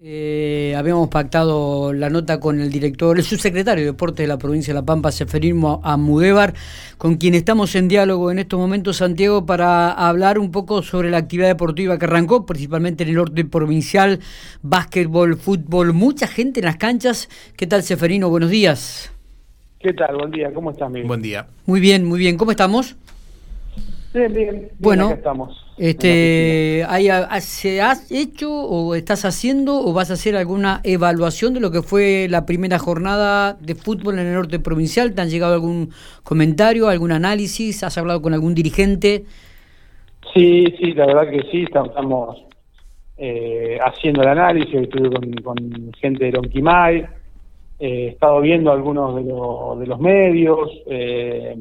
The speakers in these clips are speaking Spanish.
Eh, habíamos pactado la nota con el director, el subsecretario de Deportes de la provincia de La Pampa, Seferino Amudévar, con quien estamos en diálogo en estos momentos, Santiago, para hablar un poco sobre la actividad deportiva que arrancó, principalmente en el orden provincial, básquetbol, fútbol, mucha gente en las canchas. ¿Qué tal, Seferino? Buenos días. ¿Qué tal? Buen día, ¿cómo estás, Miguel? Buen día. Muy bien, muy bien. ¿Cómo estamos? Bien, bien. Bueno, estamos. Este, ¿hay, ¿Se has hecho o estás haciendo o vas a hacer alguna evaluación de lo que fue la primera jornada de fútbol en el norte provincial? ¿Te han llegado algún comentario, algún análisis? ¿Has hablado con algún dirigente? Sí, sí, la verdad que sí, estamos eh, haciendo el análisis, estuve con, gente de Lonquimay, eh, he estado viendo algunos de, de los medios, eh,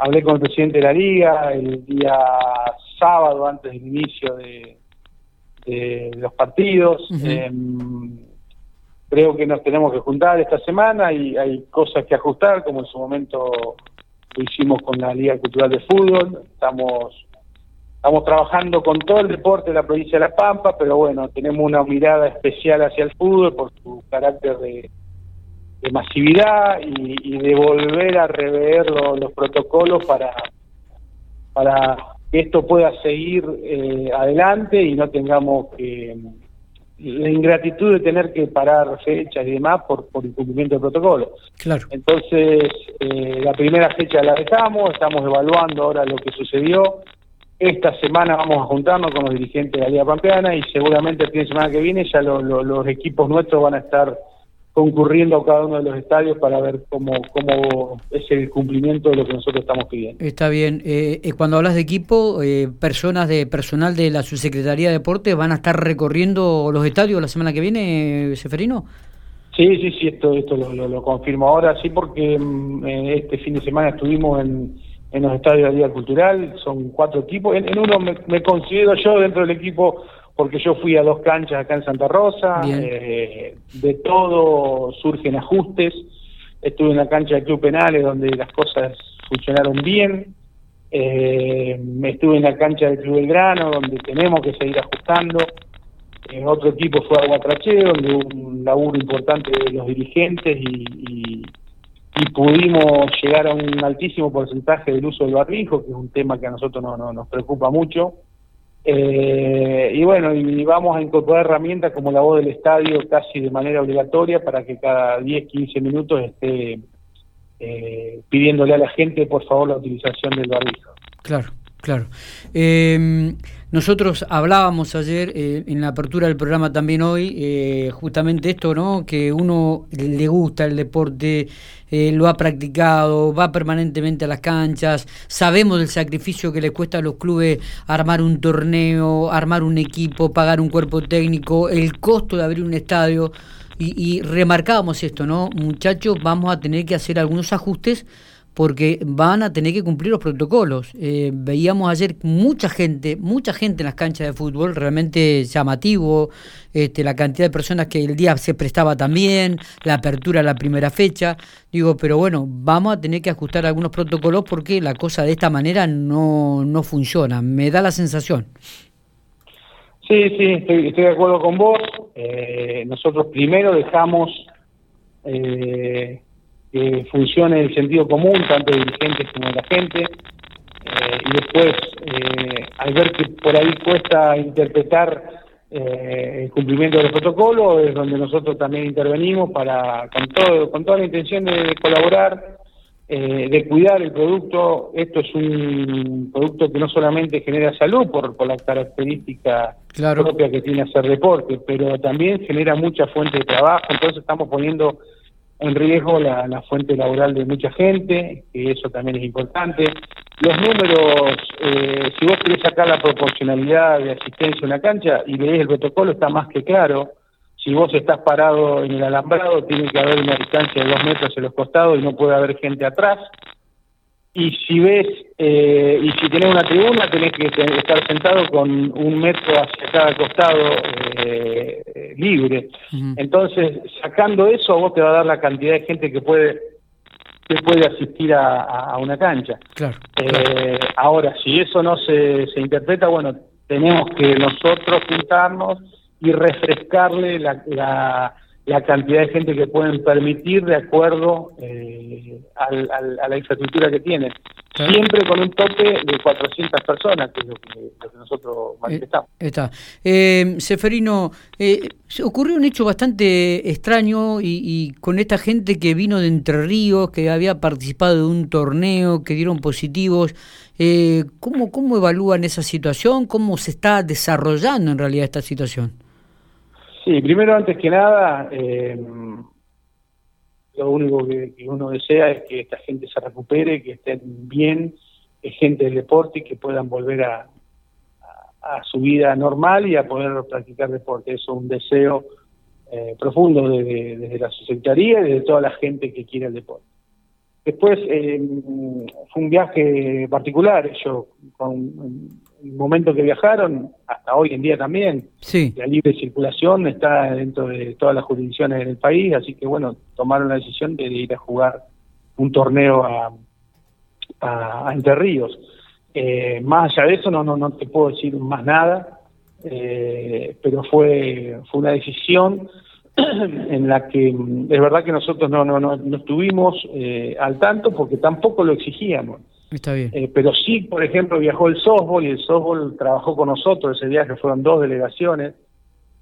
hablé con el presidente de la liga el día sábado antes del inicio de, los partidos. Em, creo que nos tenemos que juntar esta semana y hay cosas que ajustar, como en su momento lo hicimos con la Liga Cultural de Fútbol. Estamos estamos trabajando con todo el deporte de la provincia de La Pampa, pero bueno, tenemos una mirada especial hacia el fútbol por su carácter de, de masividad y, de volver a rever los protocolos para, para que esto pueda seguir eh, adelante y no tengamos que la ingratitud de tener que parar fechas y demás por, por incumplimiento de protocolo. Claro. Entonces, eh, la primera fecha la dejamos, estamos evaluando ahora lo que sucedió. Esta semana vamos a juntarnos con los dirigentes de la Liga Pampeana y seguramente el fin de semana que viene ya los equipos nuestros van a estar concurriendo a cada uno de los estadios para ver cómo, cómo es el cumplimiento de lo que nosotros estamos pidiendo. Está bien. Eh, eh cuando hablas de equipo, eh, personas de personal de la Subsecretaría de Deportes van a estar recorriendo los estadios la semana que viene, Seferino. Sí, sí, sí, esto, esto lo, confirmo ahora, sí, porque mm, este fin de semana estuvimos en, en los estadios de la Liga Cultural, son cuatro equipos, en, uno me considero yo dentro del equipo porque yo fui a dos canchas acá en Santa Rosa, eh, de todo surgen ajustes, estuve en la cancha de Club Penales donde las cosas funcionaron bien, eh, estuve en la cancha del Club Belgrano donde tenemos que seguir ajustando, en otro equipo fue Aguatrache donde hubo un laburo importante de los dirigentes y, pudimos llegar a un altísimo porcentaje del uso del barbijo, que es un tema que a nosotros no, nos preocupa mucho. Eh, y bueno, y vamos a incorporar herramientas como la voz del estadio casi de manera obligatoria para que cada 10, 15 minutos esté eh, pidiéndole a la gente por favor la utilización del barbijo. Claro. Claro. Em, nosotros hablábamos ayer eh, en la apertura del programa también hoy, eh, justamente esto, ¿no? Que uno le gusta el deporte, eh, lo ha practicado, va permanentemente a las canchas, sabemos del sacrificio que le cuesta a los clubes armar un torneo, armar un equipo, pagar un cuerpo técnico, el costo de abrir un estadio. Y, y remarcábamos esto, ¿no? Muchachos, vamos a tener que hacer algunos ajustes porque van a tener que cumplir los protocolos. Eh, veíamos ayer mucha gente, mucha gente en las canchas de fútbol, realmente llamativo, este, la cantidad de personas que el día se prestaba también, la apertura a la primera fecha. Digo, pero bueno, vamos a tener que ajustar algunos protocolos porque la cosa de esta manera no, no funciona, me da la sensación. Sí, sí, estoy, de acuerdo con vos. Eh, nosotros primero dejamos... Eh, que funcione el sentido común, tanto de dirigentes como de la gente. Eh, y después, eh, al ver que por ahí cuesta interpretar eh, el cumplimiento del protocolo, es donde nosotros también intervenimos para con todo con toda la intención de, colaborar, de cuidar el producto. Esto es un producto que no solamente genera salud por, por la característica propia que tiene hacer deporte, pero también genera mucha fuente de trabajo. Entonces estamos poniendo en riesgo la, fuente laboral de mucha gente, que eso también es importante. Los números, eh, si vos querés sacar la proporcionalidad de asistencia a una cancha y lees el protocolo, está más que claro. Si vos estás parado en el alambrado, tiene que haber una distancia de dos metros en los costados y no puede haber gente atrás y si ves, eh, y si tenés una tribuna, tenés que estar sentado con un metro hacia cada costado eh, libre. Entonces, sacando eso, vos te va a dar la cantidad de gente que puede que puede asistir a, una cancha. Eh, ahora, si eso no se, se interpreta, bueno, tenemos que nosotros juntarnos y refrescarle la, la, la cantidad de gente que pueden permitir de acuerdo eh, al, a la infraestructura que tienen. Siempre con un tope de 400 personas, que es lo que, nosotros eh, manifestamos. está. Eh, Seferino, eh, ocurrió un hecho bastante extraño y, y, con esta gente que vino de Entre Ríos, que había participado de un torneo, que dieron positivos. Eh, ¿cómo, ¿Cómo evalúan esa situación? ¿Cómo se está desarrollando en realidad esta situación? Sí, primero, antes que nada, eh, lo único que, uno desea es que esta gente se recupere, que estén bien, es gente del deporte y que puedan volver a, a, su vida normal y a poder practicar deporte. Eso es un deseo eh, profundo desde, desde la Secretaría y de toda la gente que quiere el deporte. Después eh, fue un viaje particular, ellos con el momento que viajaron, hasta hoy en día también, sí. la libre circulación está dentro de todas las jurisdicciones del país, así que bueno, tomaron la decisión de ir a jugar un torneo a, a, Entre Ríos. Eh, más allá de eso no, no, no te puedo decir más nada, eh, pero fue, fue una decisión en la que es verdad que nosotros no, no, no, no estuvimos eh, al tanto porque tampoco lo exigíamos. Está bien. Eh, pero sí, por ejemplo, viajó el softball y el softball trabajó con nosotros ese viaje, fueron dos delegaciones,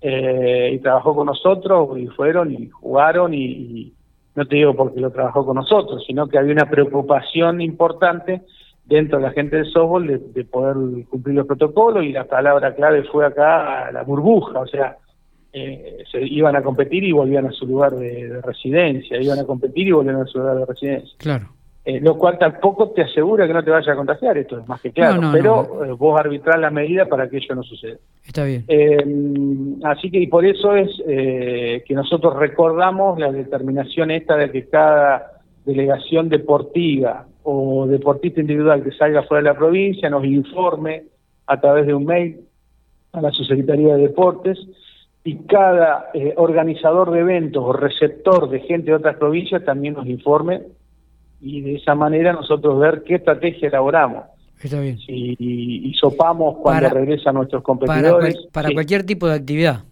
eh, y trabajó con nosotros y fueron y jugaron y, y, no te digo porque lo trabajó con nosotros, sino que había una preocupación importante dentro de la gente del softball de, de poder cumplir los protocolos y la palabra clave fue acá la burbuja, o sea, eh, se iban a competir y volvían a su lugar de, de, residencia, iban a competir y volvían a su lugar de residencia. Claro. Eh, lo cual tampoco te asegura que no te vaya a contagiar, esto es más que claro, No, no, pero no. eh, vos arbitrás la medida para que ello no suceda. Está bien. Eh, así que y por eso es eh, que nosotros recordamos la determinación esta de que cada delegación deportiva o deportista individual que salga fuera de la provincia nos informe a través de un mail a la Subsecretaría de Deportes y cada organizador de eventos o receptor de gente de otras provincias también nos informe y de esa manera nosotros ver qué estrategia elaboramos. Está bien. Si y, y sopamos cuando Para- regresan nuestros Para, competidores. cual- para Sí, cualquier tipo de actividad.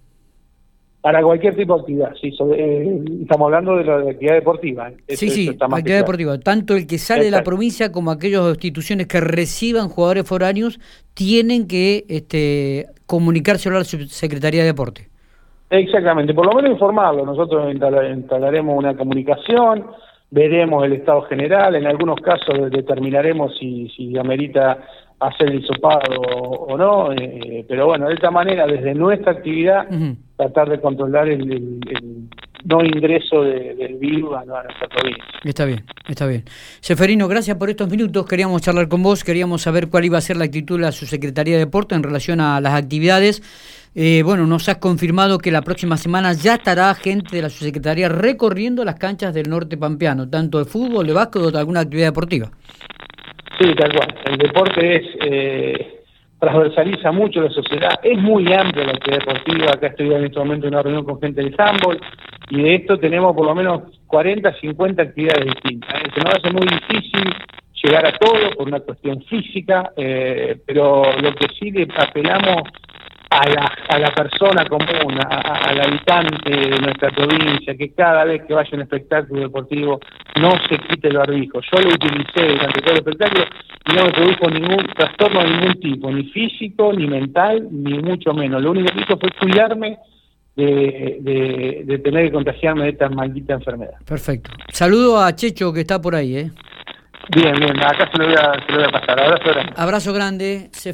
para cualquier tipo de actividad, sí. sobre- eh, estamos hablando de la de actividad deportiva. ¿eh? Eso- sí, sí, actividad claro. deportiva. Tanto el que sale de la provincia como aquellas instituciones que reciban jugadores foráneos tienen que este, comunicarse a la Secretaría de Deporte. Exactamente, por lo menos informarlo. Nosotros instala- instalaremos una comunicación, veremos el estado general, en algunos casos determinaremos si, si amerita hacer el hisopado o, no, eh, pero bueno, de esta manera, desde nuestra actividad, tratar de controlar el, el- el no ingreso de- del virus a, a nuestra provincia. Está bien, está bien. Seferino, gracias por estos minutos. Queríamos charlar con vos, queríamos saber cuál iba a ser la actitud de la Subsecretaría de Deporte en relación a las actividades. Eh, bueno, nos has confirmado que la próxima semana ya estará gente de la Subsecretaría recorriendo las canchas del norte pampeano, tanto de fútbol, de básquet o de alguna actividad deportiva. Sí, tal cual. El deporte es eh, transversaliza mucho la sociedad. Es muy amplia la actividad deportiva. Acá estoy en este momento en una reunión con gente del handball y de esto tenemos por lo menos 40, 50 actividades distintas. ¿eh? Se nos hace muy difícil llegar a todo por una cuestión física, eh, pero lo que sí le apelamos a la, a la persona común, a- a- al habitante de nuestra provincia, que cada vez que vaya a un espectáculo deportivo no se quite el barbijo. Yo lo utilicé durante todo el espectáculo y no me produjo ningún trastorno de ningún tipo, ni físico, ni mental, ni mucho menos. Lo único que hizo fue cuidarme de, de, de tener que contagiarme de esta maldita enfermedad. Perfecto. Saludo a Checho que está por ahí. ¿eh? Bien, bien, acá se lo voy a, se lo voy a pasar. Abrazo grande. Abrazo grande.